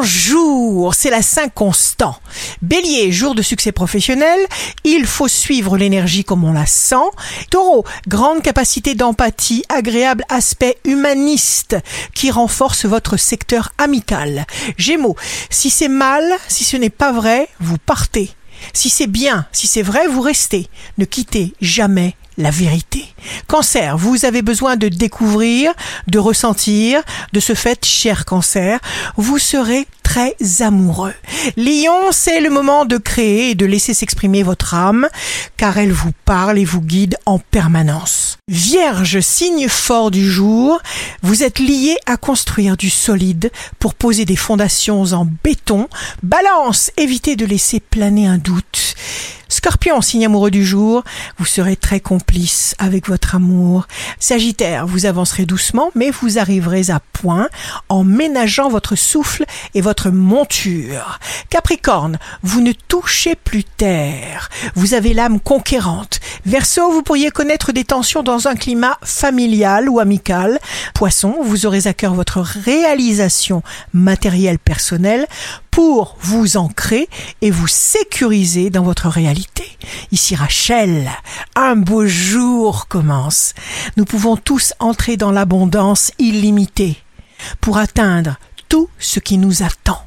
Bonjour, c'est la Saint Constant. Bélier, jour de succès professionnel, il faut suivre l'énergie comme on la sent. Taureau, grande capacité d'empathie, agréable aspect humaniste qui renforce votre secteur amical. Gémeaux, si c'est mal, si ce n'est pas vrai, vous partez. Si c'est bien, si c'est vrai, vous restez. Ne quittez jamais la vérité. Cancer, vous avez besoin de découvrir, de ressentir. De ce fait, cher cancer, vous serez très amoureux. Lion, c'est le moment de créer et de laisser s'exprimer votre âme, car elle vous parle et vous guide en permanence. Vierge, signe fort du jour, vous êtes lié à construire du solide pour poser des fondations en béton. Balance, évitez de laisser planer un doute. Scorpion, signe amoureux du jour, vous serez très complice avec votre amour. Sagittaire, vous avancerez doucement, mais vous arriverez à point en ménageant votre souffle et votre monture. Capricorne, vous ne touchez plus terre. Vous avez l'âme conquérante. Verseau, vous pourriez connaître des tensions dans un climat familial ou amical. Poisson, vous aurez à cœur votre réalisation matérielle personnelle pour vous ancrer et vous sécuriser dans votre réalité. Ici Rachel, un beau jour commence. Nous pouvons tous entrer dans l'abondance illimitée pour atteindre tout ce qui nous attend.